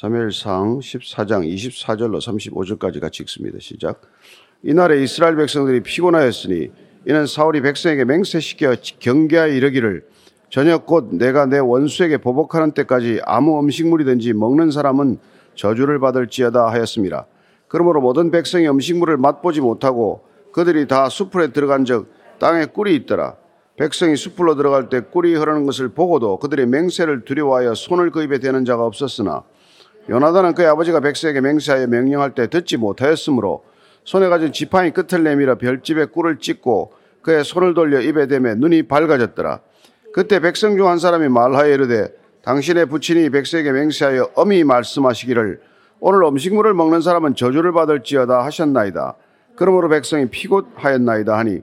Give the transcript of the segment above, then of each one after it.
사무엘상 14장 24절로 35절까지 같이 읽습니다. 시작. 이날에 이스라엘 백성들이 피곤하였으니 이는 사울이 백성에게 맹세시켜 경계하여 이르기를 저녁 곧 내가 내 원수에게 보복하는 때까지 아무 음식물이든지 먹는 사람은 저주를 받을지어다 하였습니다. 그러므로 모든 백성이 음식물을 맛보지 못하고 그들이 다 수풀에 들어간 적 땅에 꿀이 있더라. 백성이 숲으로 들어갈 때 꿀이 흐르는 것을 보고도 그들의 맹세를 두려워하여 손을 그 입에 대는 자가 없었으나 요나단은 그의 아버지가 백성에게 맹세하여 명령할 때 듣지 못하였으므로 손에 가진 지팡이 끝을 내밀어 별집에 꿀을 찍고 그의 손을 돌려 입에 대매 눈이 밝아졌더라. 그때 백성 중 한 사람이 말하여 이르되 당신의 부친이 백성에게 맹세하여 엄히 말씀하시기를 오늘 음식물을 먹는 사람은 저주를 받을지어다 하셨나이다. 그러므로 백성이 피곤하였나이다 하니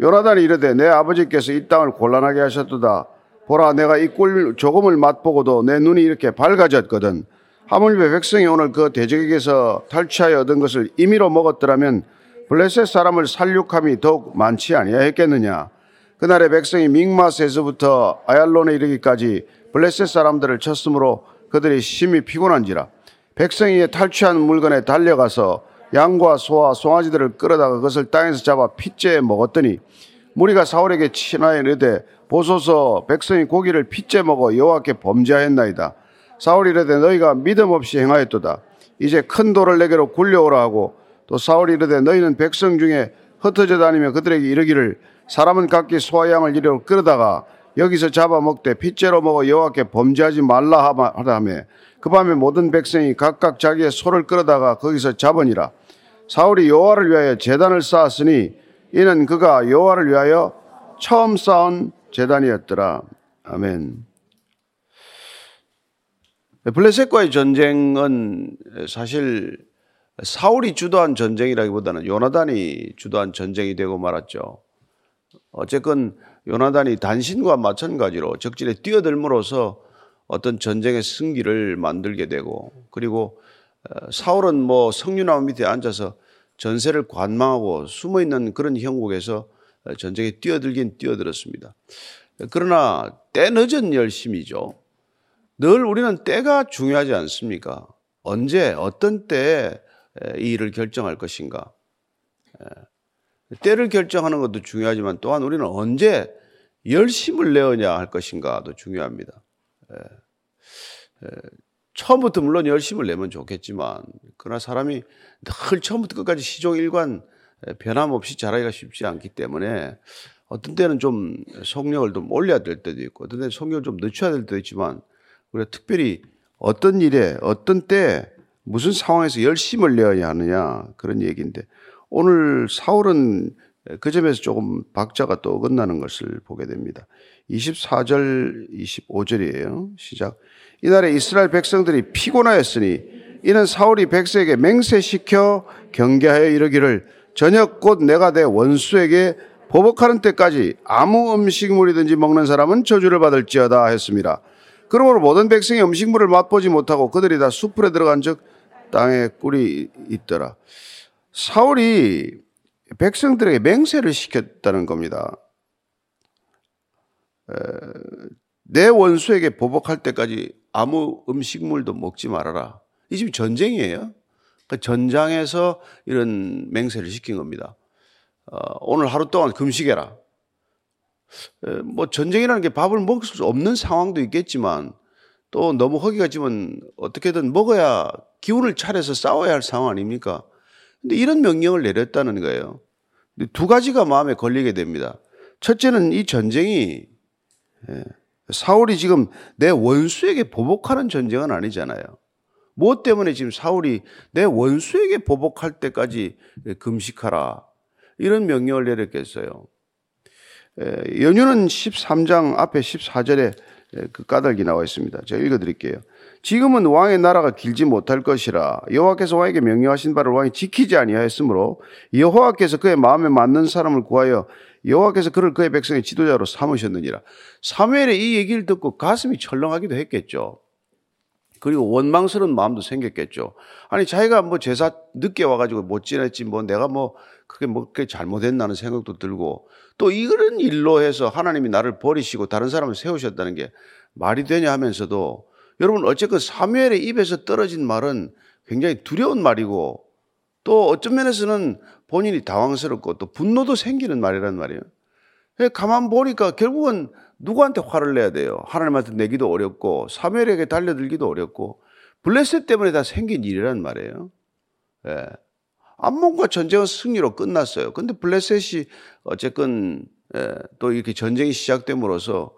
요나단이 이르되 내 아버지께서 이 땅을 곤란하게 하셨도다. 보라 내가 이 꿀 조금을 맛보고도 내 눈이 이렇게 밝아졌거든. 하물며 백성이 오늘 그 대적에게서 탈취하여 얻은 것을 임의로 먹었더라면 블레셋 사람을 살육함이 더욱 많지 아니하였겠느냐. 그날의 백성이 믹마스에서부터 아얄론에 이르기까지 블레셋 사람들을 쳤으므로 그들이 심히 피곤한지라. 백성이 탈취한 물건에 달려가서 양과 소와 송아지들을 끌어다가 그것을 땅에서 잡아 핏째 먹었더니 무리가 사울에게 친하여 이르되 보소서 백성이 고기를 핏째 먹어 여호와께 범죄하였나이다. 사울이 이르되 너희가 믿음 없이 행하였도다. 이제 큰 돌을 내게로 굴려오라 하고 또 사울이 이르되 너희는 백성 중에 흩어져 다니며 그들에게 이르기를 사람은 각기 소와 양을 이리로 끌어다가 여기서 잡아먹되 핏째로 먹어 여호와께 범죄하지 말라 하라며 그 밤에 모든 백성이 각각 자기의 소를 끌어다가 거기서 잡으니라 사울이 여호와를 위하여 제단을 쌓았으니 이는 그가 여호와를 위하여 처음 쌓은 제단이었더라 아멘. 블레셋과의 전쟁은 사실 사울이 주도한 전쟁이라기보다는 요나단이 주도한 전쟁이 되고 말았죠. 어쨌건 요나단이 단신과 마찬가지로 적진에 뛰어들므로써 어떤 전쟁의 승기를 만들게 되고 그리고 어, 사울은 뭐 성류나무 밑에 앉아서 전세를 관망하고 숨어 있는 그런 형국에서 전쟁에 뛰어들긴 뛰어들었습니다. 그러나 때 늦은 열심이죠. 늘 우리는 때가 중요하지 않습니까? 언제, 어떤 때에 이 일을 결정할 것인가? 때를 결정하는 것도 중요하지만 또한 우리는 언제 열심을 내어야 할 것인가도 중요합니다. 처음부터 물론 열심을 내면 좋겠지만, 그러나 사람이 늘 처음부터 끝까지 시종일관 변함없이 잘하기가 쉽지 않기 때문에 어떤 때는 좀 속력을 좀 올려야 될 때도 있고, 어떤 때는 속력을 좀 늦춰야 될 때도 있지만, 우리가 특별히 어떤 일에 어떤 때 무슨 상황에서 열심을 내어야 하느냐 그런 얘기인데 오늘 사울은 그 점에서 조금 박자가 또 어긋나는 것을 보게 됩니다. 24절, 25절이에요. 시작. 이날에 이스라엘 백성들이 피곤하였으니 이는 사울이 백성에게 맹세시켜 경계하여 이르기를 저녁 곧 내가 내 원수에게 보복하는 때까지 아무 음식물이든지 먹는 사람은 저주를 받을지어다 했습니다. 그러므로 모든 백성이 음식물을 맛보지 못하고 그들이 다 숲으로 들어간 즉 땅에 꿀이 있더라. 사울이 백성들에게 맹세를 시켰다는 겁니다. 내 원수에게 보복할 때까지 아무 음식물도 먹지 말아라. 이 지금 전쟁이에요. 그 전장에서 이런 맹세를 시킨 겁니다. 어, 오늘 하루 동안 금식해라. 뭐 전쟁이라는 게 밥을 먹을 수 없는 상황도 있겠지만 또 너무 허기가 지면 어떻게든 먹어야 기운을 차려서 싸워야 할 상황 아닙니까? 근데 이런 명령을 내렸다는 거예요. 두 가지가 마음에 걸리게 됩니다. 첫째는 이 전쟁이 사울이 지금 내 원수에게 보복하는 전쟁은 아니잖아요. 무엇 때문에 지금 사울이 내 원수에게 보복할 때까지 금식하라 이런 명령을 내렸겠어요. 연유는 13장 앞에 14절에 그 까닭이 나와 있습니다. 제가 읽어드릴게요. 지금은 왕의 나라가 길지 못할 것이라 여호와께서 왕에게 명령하신 바를 왕이 지키지 아니하였으므로 여호와께서 그의 마음에 맞는 사람을 구하여 여호와께서 그를 그의 백성의 지도자로 삼으셨느니라. 사무엘의 이 얘기를 듣고 가슴이 철렁하기도 했겠죠. 그리고 원망스러운 마음도 생겼겠죠. 아니 자기가 뭐 제사 늦게 와가지고 못 지냈지 뭐 내가 뭐 그게 뭐 그게 잘못했나는 생각도 들고 또 이런 일로 해서 하나님이 나를 버리시고 다른 사람을 세우셨다는 게 말이 되냐 하면서도 여러분 어쨌건 사무엘의 입에서 떨어진 말은 굉장히 두려운 말이고 또 어떤 면에서는 본인이 당황스럽고 또 분노도 생기는 말이란 말이에요. 가만 보니까 결국은 누구한테 화를 내야 돼요? 하나님한테 내기도 어렵고 사무엘에게 달려들기도 어렵고 블레셋 때문에 다 생긴 일이란 말이에요. 예. 암몬과 전쟁은 승리로 끝났어요. 근데 블레셋이 어쨌건 예, 또 이렇게 전쟁이 시작됨으로써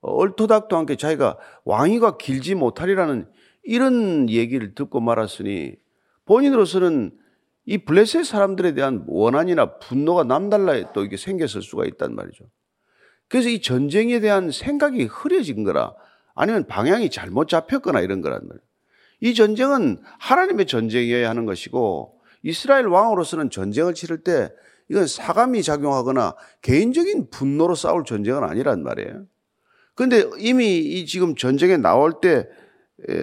얼토닥도 않게 자기가 왕위가 길지 못하리라는 이런 얘기를 듣고 말았으니 본인으로서는 이 블레셋 사람들에 대한 원한이나 분노가 남달라 또 이게 생겼을 수가 있단 말이죠. 그래서 이 전쟁에 대한 생각이 흐려진 거라 아니면 방향이 잘못 잡혔거나 이런 거란 말이에요. 이 전쟁은 하나님의 전쟁이어야 하는 것이고 이스라엘 왕으로서는 전쟁을 치를 때 이건 사감이 작용하거나 개인적인 분노로 싸울 전쟁은 아니란 말이에요. 그런데 이미 이 지금 전쟁에 나올 때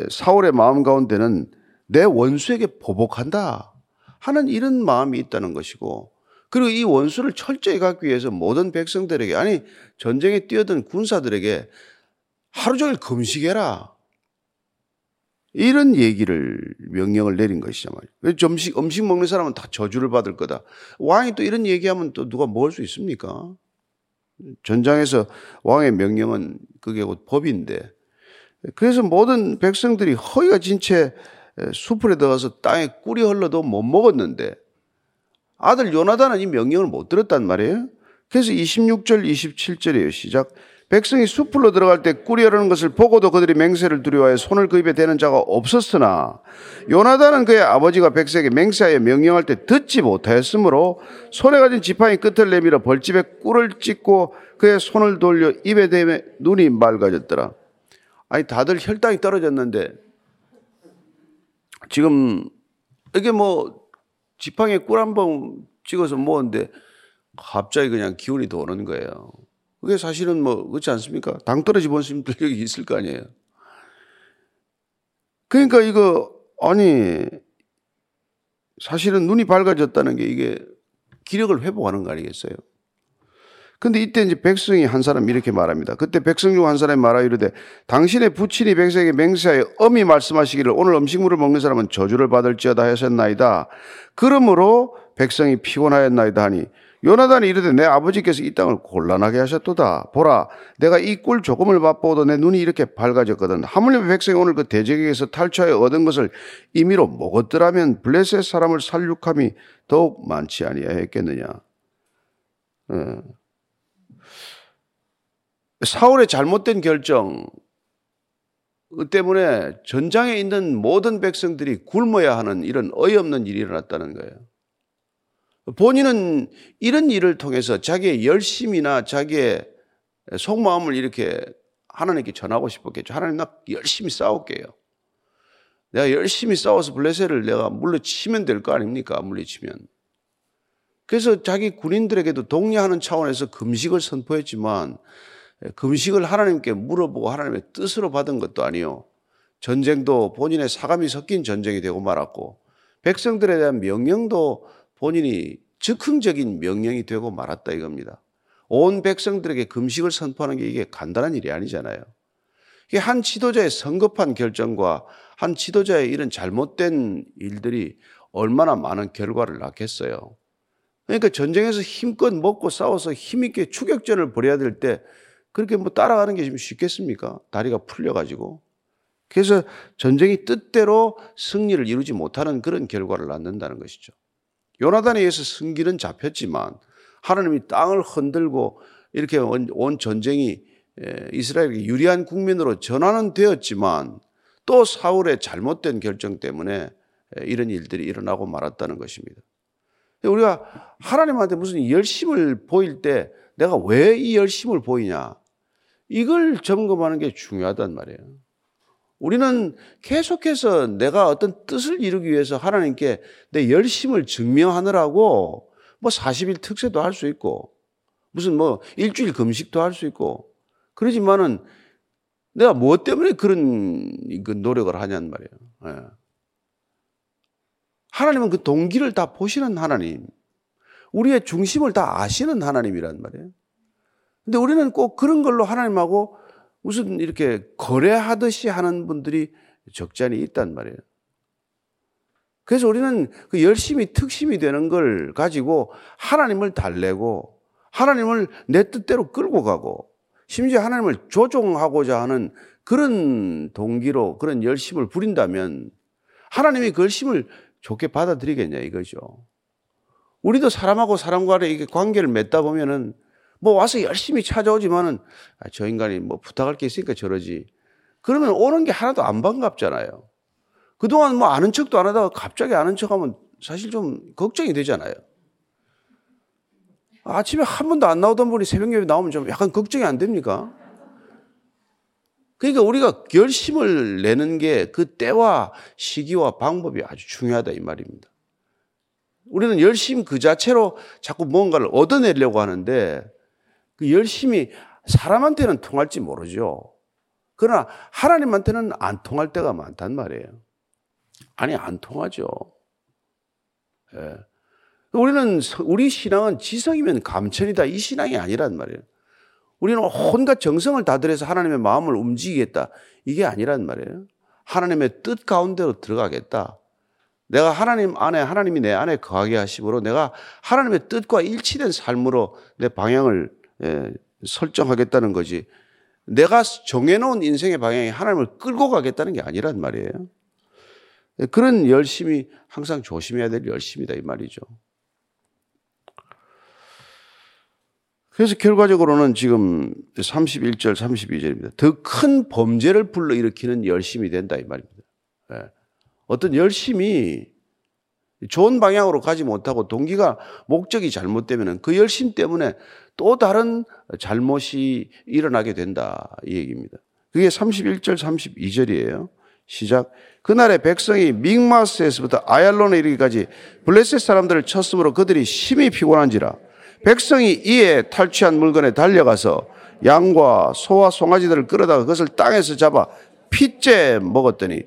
사울의 마음 가운데는 내 원수에게 보복한다 하는 이런 마음이 있다는 것이고 그리고 이 원수를 철저히 갖기 위해서 모든 백성들에게 아니 전쟁에 뛰어든 군사들에게 하루 종일 금식해라 이런 얘기를 명령을 내린 것이죠 말이에요. 점식 음식 먹는 사람은 다 저주를 받을 거다. 왕이 또 이런 얘기하면 또 누가 먹을 수 있습니까? 전장에서 왕의 명령은 그게 곧 법인데 그래서 모든 백성들이 허위가 진채 수풀에 들어가서 땅에 꿀이 흘러도 못 먹었는데 아들 요나단은 이 명령을 못 들었단 말이에요. 그래서 26절, 27절이에요. 시작. 백성이 숲으로 들어갈 때 흐르는 것을 보고도 그들이 맹세를 두려워해 손을 그 입에 대는 자가 없었으나 요나단은 그의 아버지가 백성에게 맹세하여 명령할 때 듣지 못하였으므로 손에 가진 지팡이 끝을 내밀어 벌집에 꿀을 찍고 그의 손을 돌려 입에 대매 눈이 맑아졌더라. 아니 다들 혈당이 떨어졌는데 지금 이게 뭐 지팡이에 꿀 한 번 찍어서 먹었는데 갑자기 그냥 기운이 도는 거예요. 그게 사실은 뭐 그렇지 않습니까? 당 떨어지 본 분들이 있을 거 아니에요. 그러니까 이거 아니 사실은 눈이 밝아졌다는 게 이게 기력을 회복하는 거 아니겠어요? 근데 이때 이제 백성이 한 사람 이렇게 말합니다. 그때 백성 중 한 사람이 말하 이르되 당신의 부친이 백성에게 맹세하여 엄히 말씀하시기를 오늘 음식물을 먹는 사람은 저주를 받을지어다 하셨나이다. 그러므로 백성이 피곤하였나이다 하니 요나단이 이르되 내 아버지께서 이 땅을 곤란하게 하셨도다. 보라, 내가 이 꿀 조금을 맛보고도 내 눈이 이렇게 밝아졌거든. 하물며 백성이 오늘 그 대적에게서 탈취하여 얻은 것을 임의로 먹었더라면 블레셋 사람을 살육함이 더욱 많지 아니하였겠느냐. 어. 사울의 잘못된 결정 때문에 전장에 있는 모든 백성들이 굶어야 하는 이런 어이없는 일이 일어났다는 거예요. 본인은 이런 일을 통해서 자기의 열심이나 자기의 속마음을 이렇게 하나님께 전하고 싶었겠죠. 하나님 나 열심히 싸울게요. 내가 열심히 싸워서 블레셋을 내가 물리치면 될 거 아닙니까? 물리치면. 그래서 자기 군인들에게도 독려하는 차원에서 금식을 선포했지만 금식을 하나님께 물어보고 하나님의 뜻으로 받은 것도 아니요. 전쟁도 본인의 사감이 섞인 전쟁이 되고 말았고 백성들에 대한 명령도 본인이 즉흥적인 명령이 되고 말았다 이겁니다. 온 백성들에게 금식을 선포하는 게 이게 간단한 일이 아니잖아요. 이게 한 지도자의 성급한 결정과 한 지도자의 이런 잘못된 일들이 얼마나 많은 결과를 낳겠어요. 그러니까 전쟁에서 힘껏 먹고 싸워서 힘있게 추격전을 벌여야 될 때 그렇게 뭐 따라가는 게좀 쉽겠습니까? 다리가 풀려가지고. 그래서 전쟁이 뜻대로 승리를 이루지 못하는 그런 결과를 낳는다는 것이죠. 요나단에 의해서 승기는 잡혔지만 하나님이 땅을 흔들고 이렇게 온 전쟁이 이스라엘에게 유리한 국민으로 전환은 되었지만 또 사울의 잘못된 결정 때문에 이런 일들이 일어나고 말았다는 것입니다. 우리가 하나님한테 무슨 열심을 보일 때 내가 왜 이 열심을 보이냐 이걸 점검하는 게 중요하단 말이에요. 우리는 계속해서 내가 어떤 뜻을 이루기 위해서 하나님께 내 열심을 증명하느라고 뭐 40일 특세도 할 수 있고 무슨 뭐 일주일 금식도 할 수 있고 그러지만은 내가 무엇 때문에 그런 그 노력을 하냐는 말이에요. 예. 하나님은 그 동기를 다 보시는 하나님. 우리의 중심을 다 아시는 하나님이란 말이에요. 근데 우리는 꼭 그런 걸로 하나님하고 무슨 이렇게 거래하듯이 하는 분들이 적잖이 있단 말이에요. 그래서 우리는 그 열심히 특심이 되는 걸 가지고 하나님을 달래고 하나님을 내 뜻대로 끌고 가고 심지어 하나님을 조종하고자 하는 그런 동기로 그런 열심을 부린다면 하나님이 그 열심을 좋게 받아들이겠냐 이거죠. 우리도 사람하고 사람과의 관계를 맺다 보면은 뭐 와서 열심히 찾아오지만은 아, 저 인간이 뭐 부탁할 게 있으니까 저러지. 그러면 오는 게 하나도 안 반갑잖아요. 그동안 뭐 아는 척도 안 하다가 갑자기 아는 척 하면 사실 좀 걱정이 되잖아요. 아침에 한 번도 안 나오던 분이 새벽 예배 나오면 좀 약간 걱정이 안 됩니까? 그러니까 우리가 결심을 내는 게 그 때와 시기와 방법이 아주 중요하다 이 말입니다. 우리는 열심 그 자체로 자꾸 뭔가를 얻어내려고 하는데 그 열심히 사람한테는 통할지 모르죠. 그러나 하나님한테는 안 통할 때가 많단 말이에요. 아니, 안 통하죠. 예. 우리는, 우리 신앙은 지성이면 감천이다. 이 신앙이 아니란 말이에요. 우리는 온갖 정성을 다 들여서 하나님의 마음을 움직이겠다. 이게 아니란 말이에요. 하나님의 뜻 가운데로 들어가겠다. 내가 하나님 안에, 하나님이 내 안에 거하게 하심으로 내가 하나님의 뜻과 일치된 삶으로 내 방향을 예, 설정하겠다는 거지. 내가 정해놓은 인생의 방향이 하나님을 끌고 가겠다는 게 아니란 말이에요. 그런 열심이 항상 조심해야 될 열심이다 이 말이죠. 그래서 결과적으로는 지금 31절, 32절입니다. 더 큰 범죄를 불러일으키는 열심이 된다 이 말입니다. 예. 어떤 열심이 좋은 방향으로 가지 못하고 동기가 목적이 잘못되면 그 열심 때문에 또 다른 잘못이 일어나게 된다. 이 얘기입니다. 그게 31절, 32절이에요. 시작. 그날의 백성이 믹마스에서부터 아얄론에 이르기까지 블레셋 사람들을 쳤으므로 그들이 심히 피곤한지라. 백성이 이에 탈취한 물건에 달려가서 양과 소와 송아지들을 끌어다가 그것을 땅에서 잡아 핏째 먹었더니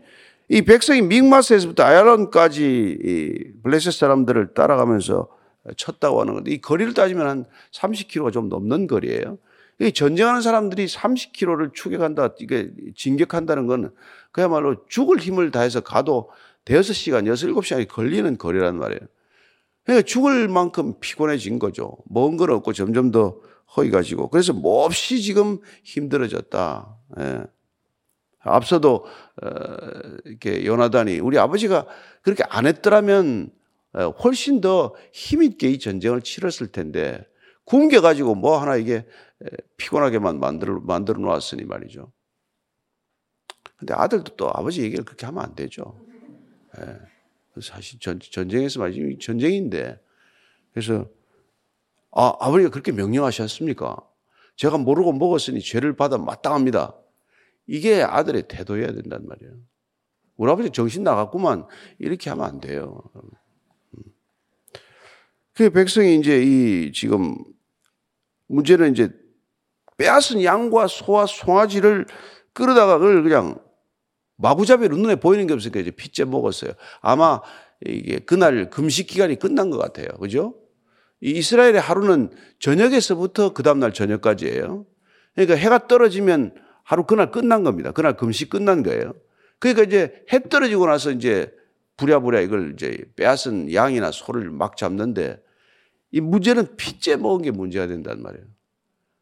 이 백성이 믹마스에서부터 아얄론까지 이 블레셋 사람들을 따라가면서 쳤다고 하는 건데 이 거리를 따지면 한 30km가 좀 넘는 거리예요. 이 전쟁하는 사람들이 30km를 추격한다, 이게 진격한다는 건 그야말로 죽을 힘을 다해서 가도 대여섯 시간, 여섯, 일곱 시간이 걸리는 거리란 말이에요. 그러니까 죽을 만큼 피곤해진 거죠. 먹은 건 없고 점점 더 허기가지고. 그래서 몹시 지금 힘들어졌다. 예. 앞서도 어, 이렇게 요나단이 우리 아버지가 그렇게 안 했더라면 어, 훨씬 더 힘있게 이 전쟁을 치렀을 텐데 굶겨가지고 뭐 하나 이게 피곤하게만 만들어, 만들어 놓았으니 말이죠. 근데 아들도 또 아버지 얘기를 그렇게 하면 안 되죠. 예. 사실 전, 전쟁에서 말이죠. 전쟁인데. 그래서, 아, 아버지가 그렇게 명령하셨습니까? 제가 모르고 먹었으니 죄를 받아 마땅합니다. 이게 아들의 태도여야 된단 말이에요. 우리 아버지 정신 나갔구만. 이렇게 하면 안 돼요. 그 백성이 이제 이 지금 문제는 이제 빼앗은 양과 소와 송아지를 끌어다가 그걸 그냥 마구잡이로 눈에 보이는 게 없으니까 이제 핏째 먹었어요. 아마 이게 그날 금식 기간이 끝난 것 같아요. 그죠? 이 이스라엘의 하루는 저녁에서부터 그 다음날 저녁까지예요. 그러니까 해가 떨어지면 하루 그날 끝난 겁니다. 그날 금식 끝난 거예요. 그러니까 이제 해 떨어지고 나서 이제 부랴부랴 이걸 이제 빼앗은 양이나 소를 막 잡는데 이 문제는 피째 먹은 게 문제가 된단 말이에요.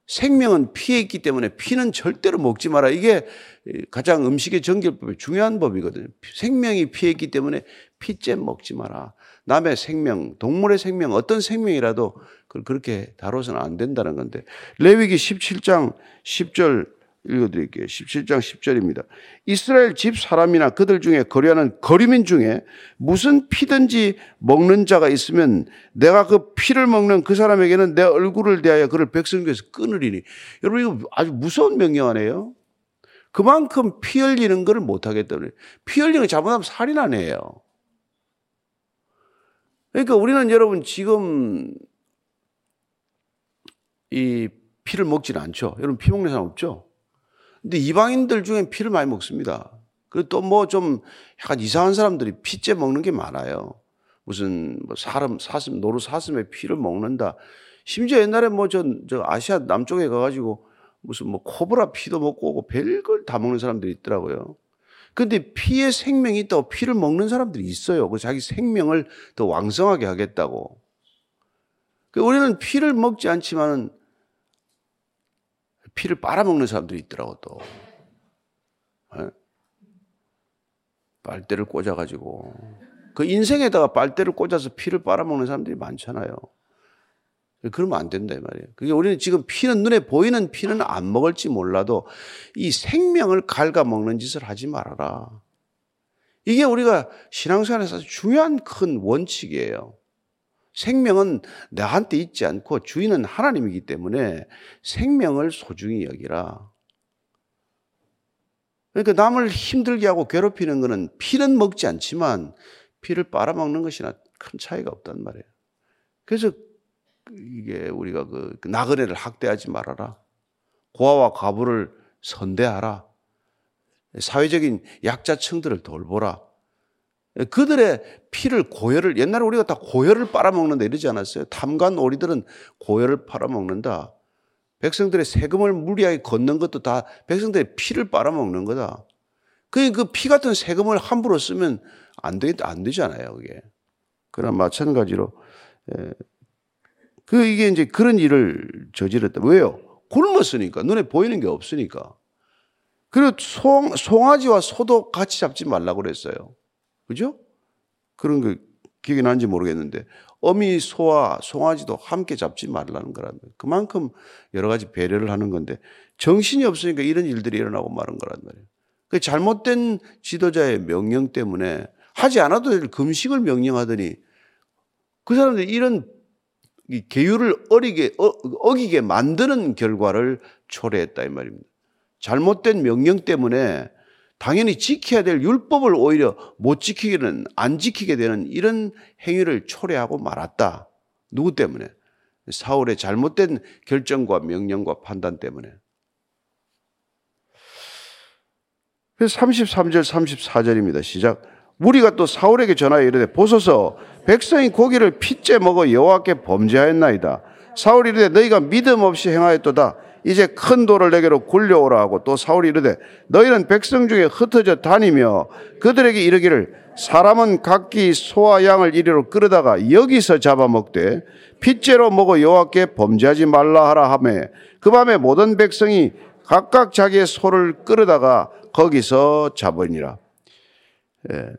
생명은 피에 있기 때문에 피는 절대로 먹지 마라. 이게 가장 음식의 정결법의 중요한 법이거든요. 생명이 피에 있기 때문에 피째 먹지 마라. 남의 생명, 동물의 생명, 어떤 생명이라도 그걸 그렇게 다뤄서는 안 된다는 건데. 레위기 17장 10절 읽어드릴게요. 17장 10절입니다. 이스라엘 집 사람이나 그들 중에 거류하는 거류민 중에 무슨 피든지 먹는 자가 있으면 내가 그 피를 먹는 그 사람에게는 내 얼굴을 대하여 그를 백성중에서 끊으리니. 여러분 이거 아주 무서운 명령 아니에요? 그만큼 피 흘리는 것을 못하겠다는 피 흘리는 잘못하면 살인하네요. 그러니까 우리는 여러분 지금 이 피를 먹지는 않죠. 여러분 피 먹는 사람 없죠? 근데 이방인들 중엔 피를 많이 먹습니다. 그리고 또 뭐 좀 약간 이상한 사람들이 피째 먹는 게 많아요. 무슨 뭐 사람 사슴 노루 사슴의 피를 먹는다. 심지어 옛날에 뭐 저 저 아시아 남쪽에 가가지고 무슨 뭐 코브라 피도 먹고 오고 별걸 다 먹는 사람들이 있더라고요. 근데 피에 생명이 있다고 피를 먹는 사람들이 있어요. 그 자기 생명을 더 왕성하게 하겠다고. 그 우리는 피를 먹지 않지만은 피를 빨아먹는 사람들이 있더라고 또. 네? 빨대를 꽂아가지고 그 인생에다가 빨대를 꽂아서 피를 빨아먹는 사람들이 많잖아요. 그러면 안 된다 이 말이에요. 그게 우리는 지금 피는 눈에 보이는 피는 안 먹을지 몰라도 이 생명을 갉아먹는 짓을 하지 말아라. 이게 우리가 신앙생활에서 중요한 큰 원칙이에요. 생명은 나한테 있지 않고 주인은 하나님이기 때문에 생명을 소중히 여기라. 그러니까 남을 힘들게 하고 괴롭히는 것은 피는 먹지 않지만 피를 빨아먹는 것이나 큰 차이가 없단 말이에요. 그래서 이게 우리가 그 나그네를 학대하지 말아라. 고아와 과부를 선대하라. 사회적인 약자층들을 돌보라. 그들의 피를 고열을 옛날에 우리가 다 고열을 빨아먹는다 이러지 않았어요. 탐관 오리들은 고열을 빨아먹는다. 백성들의 세금을 무리하게 걷는 것도 다 백성들의 피를 빨아먹는 거다. 그피 같은 세금을 함부로 쓰면 안, 되, 안 되잖아요, 그게. 그러나 마찬가지로, 예. 그, 이게 이제 그런 일을 저질렀다. 왜요? 굶었으니까. 눈에 보이는 게 없으니까. 그리고 송, 송아지와 소도 같이 잡지 말라고 그랬어요. 그죠? 그런 거 기억이 나는지 모르겠는데 어미 소와 송아지도 함께 잡지 말라는 거란 말이에요. 그만큼 여러 가지 배려를 하는 건데 정신이 없으니까 이런 일들이 일어나고 마는 거란 말이에요. 그 잘못된 지도자의 명령 때문에 하지 않아도 될 금식을 명령하더니 그 사람들이 이런 계율을 어리게, 어, 어기게 만드는 결과를 초래했다 이 말입니다. 잘못된 명령 때문에 당연히 지켜야 될 율법을 오히려 못 지키기는 안 지키게 되는 이런 행위를 초래하고 말았다. 누구 때문에? 사울의 잘못된 결정과 명령과 판단 때문에. 그래서 33절, 34절입니다. 시작. 우리가 또 사울에게 전하여 이르되 보소서 백성이 고기를 핏째 먹어 여호와께 범죄하였나이다. 사울이 이르되 너희가 믿음 없이 행하였도다. 이제 큰 돌을 내게로 굴려오라 하고 또 사울이 이르되 너희는 백성 중에 흩어져 다니며 그들에게 이르기를 사람은 각기 소와 양을 이리로 끌어다가 여기서 잡아먹되 핏째로 먹어 여호와께 범죄하지 말라 하라 하매 그 밤에 모든 백성이 각각 자기의 소를 끌어다가 거기서 잡으니라. 예.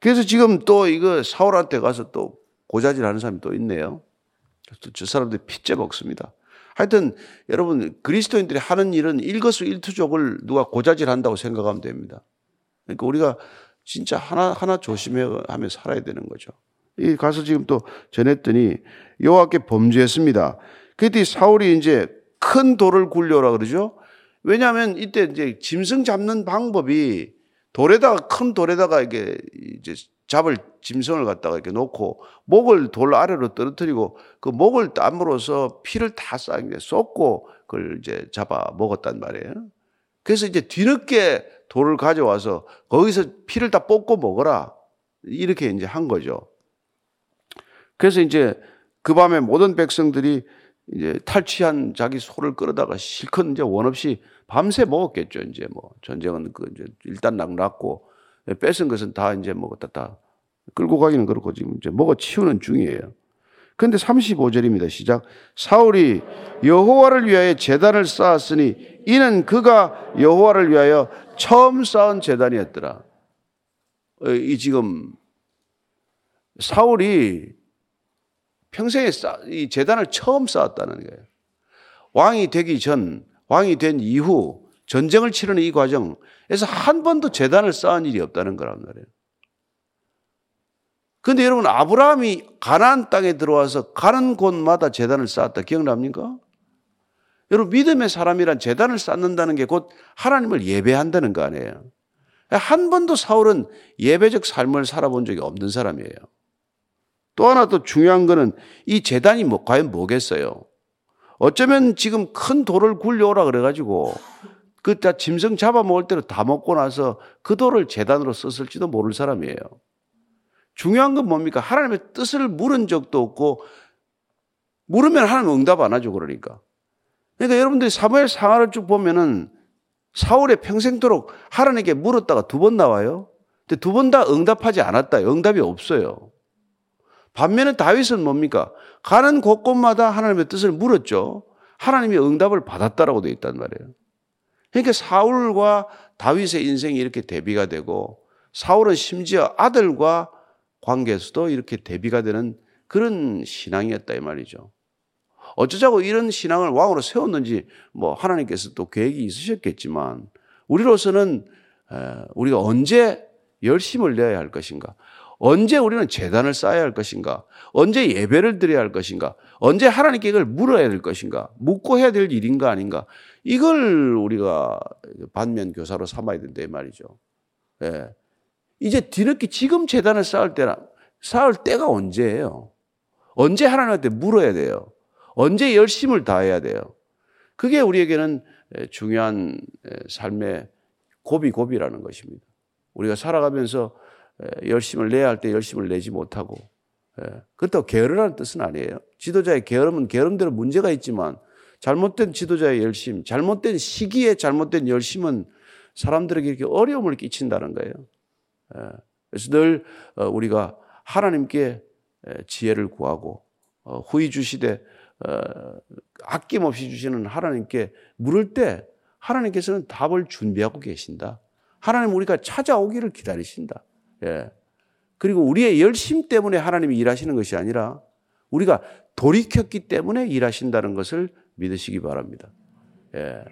그래서 지금 또 이거 사울한테 가서 또 고자질 하는 사람이 또 있네요. 저 사람들이 핏째 먹습니다. 하여튼 여러분 그리스도인들이 하는 일은 일거수일투족을 누가 고자질 한다고 생각하면 됩니다. 그러니까 우리가 진짜 하나 하나 조심하며 살아야 되는 거죠. 이 가서 지금 또 전했더니 여호와께 범죄했습니다. 그때 사울이 이제 큰 돌을 굴려라 그러죠. 왜냐하면 이때 이제 짐승 잡는 방법이 돌에다가 큰 돌에다가 이게 이제 잡을 짐승을 갖다가 이렇게 놓고 목을 돌 아래로 떨어뜨리고 그 목을 땀으로써 피를 다 싹게 쏟고 그걸 이제 잡아 먹었단 말이에요. 그래서 이제 뒤늦게 돌을 가져와서 거기서 피를 다 뽑고 먹어라. 이렇게 이제 한 거죠. 그래서 이제 그 밤에 모든 백성들이 이제 탈취한 자기 소를 끌어다가 실컷 이제 원 없이 밤새 먹었겠죠. 이제 뭐 전쟁은 그 이제 일단 낙났고 뺏은 것은 다 이제 먹었다 다 끌고 가기는 그렇고 지금 이제 먹어 치우는 중이에요. 그런데 35절입니다. 시작. 사울이 여호와를 위하여 재단을 쌓았으니 이는 그가 여호와를 위하여 처음 쌓은 재단이었더라. 어, 이 지금 사울이 평생에 쌓, 이 재단을 처음 쌓았다는 거예요. 왕이 되기 전, 왕이 된 이후 전쟁을 치르는 이 과정에서 한 번도 재단을 쌓은 일이 없다는 거란 말이에요. 근데 여러분 아브라함이 가나안 땅에 들어와서 가는 곳마다 재단을 쌓았다. 기억납니까? 여러분 믿음의 사람이란 재단을 쌓는다는 게 곧 하나님을 예배한다는 거 아니에요. 한 번도 사울은 예배적 삶을 살아본 적이 없는 사람이에요. 또 하나 또 중요한 거는 이 재단이 뭐 과연 뭐겠어요? 어쩌면 지금 큰 돌을 굴려오라 그래가지고 그다 짐승 잡아먹을 때로 다 먹고 나서 그 돌을 재단으로 썼을지도 모를 사람이에요. 중요한 건 뭡니까? 하나님의 뜻을 물은 적도 없고 물으면 하나님 응답 안 하죠. 그러니까. 그러니까 여러분들이 사무엘 상하를 쭉 보면은 사울의 평생도록 하나님께 물었다가 두 번 나와요. 근데 두 번 다 응답하지 않았다. 응답이 없어요. 반면에 다윗은 뭡니까? 가는 곳곳마다 하나님의 뜻을 물었죠. 하나님이 응답을 받았다라고 되어 있단 말이에요. 그러니까 사울과 다윗의 인생이 이렇게 대비가 되고 사울은 심지어 아들과 관계에서도 이렇게 대비가 되는 그런 신앙이었다 이 말이죠. 어쩌자고 이런 신앙을 왕으로 세웠는지 뭐 하나님께서 또 계획이 있으셨겠지만 우리로서는 우리가 언제 열심을 내야 할 것인가? 언제 우리는 재단을 쌓아야 할 것인가? 언제 예배를 드려야 할 것인가? 언제 하나님께 이걸 물어야 될 것인가? 묻고 해야 될 일인가 아닌가? 이걸 우리가 반면 교사로 삼아야 된다 이 말이죠. 예. 이제 뒤늦게 지금 재단을 쌓을 때나 쌓을 때가 언제예요? 언제 하나님한테 물어야 돼요? 언제 열심을 다해야 돼요? 그게 우리에게는 중요한 삶의 고비 고비라는 것입니다. 우리가 살아가면서 열심을 내야 할 때 열심을 내지 못하고 그렇다고 게으르라는 뜻은 아니에요. 지도자의 게으름은 게으름대로 문제가 있지만 잘못된 지도자의 열심, 잘못된 시기에 잘못된 열심은 사람들에게 이렇게 어려움을 끼친다는 거예요. 그래서 늘 어, 우리가 하나님께 지혜를 구하고 어, 후이 주시되 어, 아낌없이 주시는 하나님께 물을 때 하나님께서는 답을 준비하고 계신다. 하나님 우리가 찾아오기를 기다리신다. 예. 그리고 우리의 열심 때문에 하나님이 일하시는 것이 아니라 우리가 돌이켰기 때문에 일하신다는 것을 믿으시기 바랍니다. 예.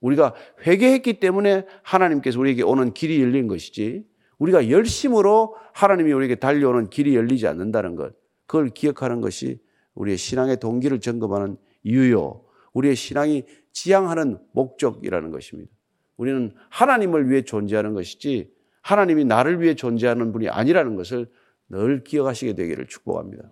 우리가 회개했기 때문에 하나님께서 우리에게 오는 길이 열린 것이지 우리가 열심으로 하나님이 우리에게 달려오는 길이 열리지 않는다는 것 그걸 기억하는 것이 우리의 신앙의 동기를 점검하는 이유요. 우리의 신앙이 지향하는 목적이라는 것입니다. 우리는 하나님을 위해 존재하는 것이지 하나님이 나를 위해 존재하는 분이 아니라는 것을 늘 기억하시게 되기를 축복합니다.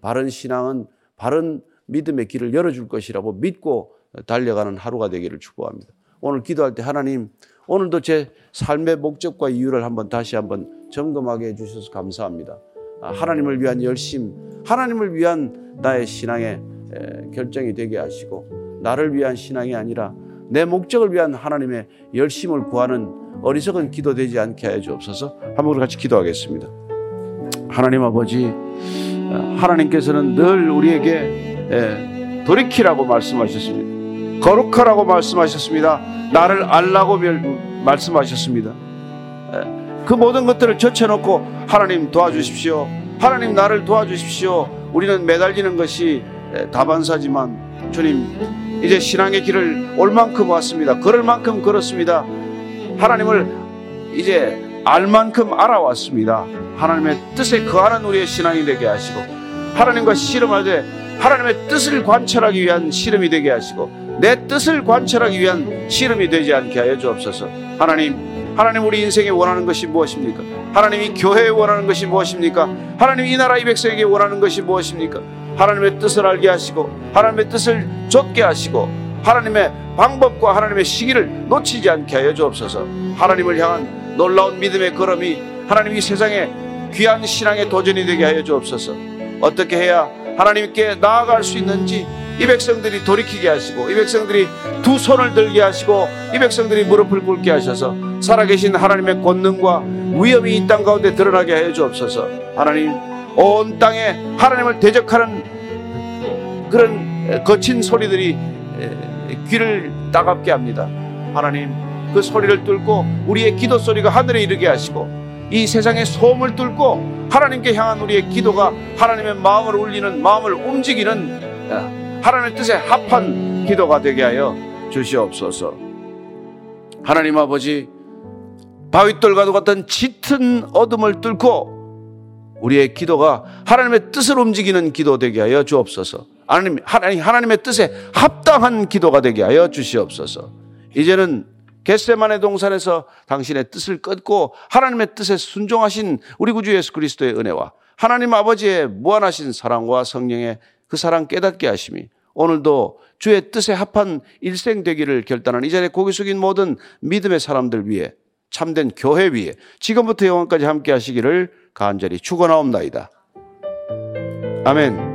바른 신앙은 바른 믿음의 길을 열어줄 것이라고 믿고 달려가는 하루가 되기를 축복합니다. 오늘 기도할 때 하나님, 오늘도 제 삶의 목적과 이유를 한번 다시 한번 점검하게 해주셔서 감사합니다. 아, 하나님을 위한 열심, 하나님을 위한 나의 신앙의 결정이 되게 하시고, 나를 위한 신앙이 아니라 내 목적을 위한 하나님의 열심을 구하는 어리석은 기도 되지 않게 하여 주옵소서. 한번 같이 기도하겠습니다. 하나님 아버지, 하나님께서는 늘 우리에게 돌이키라고 말씀하셨습니다. 거룩하라고 말씀하셨습니다. 나를 알라고 말씀하셨습니다. 그 모든 것들을 젖혀놓고 하나님 도와주십시오. 하나님 나를 도와주십시오. 우리는 매달리는 것이 다반사지만 주님 이제 신앙의 길을 올 만큼 왔습니다. 걸을 만큼 걸었습니다. 하나님을 이제 알 만큼 알아왔습니다. 하나님의 뜻에 거하는 우리의 신앙이 되게 하시고 하나님과 씨름하되 하나님의 뜻을 관철하기 위한 씨름이 되게 하시고 내 뜻을 관철하기 위한 씨름이 되지 않게 하여 주옵소서. 하나님, 하나님 우리 인생에 원하는 것이 무엇입니까? 하나님이 교회에 원하는 것이 무엇입니까? 하나님 이 나라 이 백성에게 원하는 것이 무엇입니까? 하나님의 뜻을 알게 하시고 하나님의 뜻을 좇게 하시고 하나님의 방법과 하나님의 시기를 놓치지 않게 하여 주옵소서. 하나님을 향한 놀라운 믿음의 걸음이 하나님 이 세상에 귀한 신앙의 도전이 되게 하여 주옵소서. 어떻게 해야 하나님께 나아갈 수 있는지 이 백성들이 돌이키게 하시고 이 백성들이 두 손을 들게 하시고 이 백성들이 무릎을 꿇게 하셔서 살아계신 하나님의 권능과 위엄이 이 땅 가운데 드러나게 하여 주옵소서. 하나님 온 땅에 하나님을 대적하는 그런 거친 소리들이 귀를 따갑게 합니다. 하나님 그 소리를 뚫고 우리의 기도 소리가 하늘에 이르게 하시고 이 세상의 소음을 뚫고 하나님께 향한 우리의 기도가 하나님의 마음을 울리는 마음을 움직이는 어, 하나님의 뜻에 합한 기도가 되게 하여 주시옵소서. 하나님 아버지 바윗돌과도 같은 짙은 어둠을 뚫고 우리의 기도가 하나님의 뜻을 움직이는 기도 되게 하여 주옵소서. 하나님, 하나님, 하나님의 뜻에 합당한 기도가 되게 하여 주시옵소서. 이제는 겟세만의 동산에서 당신의 뜻을 끊고 하나님의 뜻에 순종하신 우리 구주 예수 그리스도의 은혜와 하나님 아버지의 무한하신 사랑과 성령의 그 사랑 깨닫게 하심이 오늘도 주의 뜻에 합한 일생 되기를 결단한 이 자리에 고개 숙인 모든 믿음의 사람들 위해 참된 교회 위에 지금부터 영원까지 함께 하시기를 간절히 축원하옵나이다. 아멘.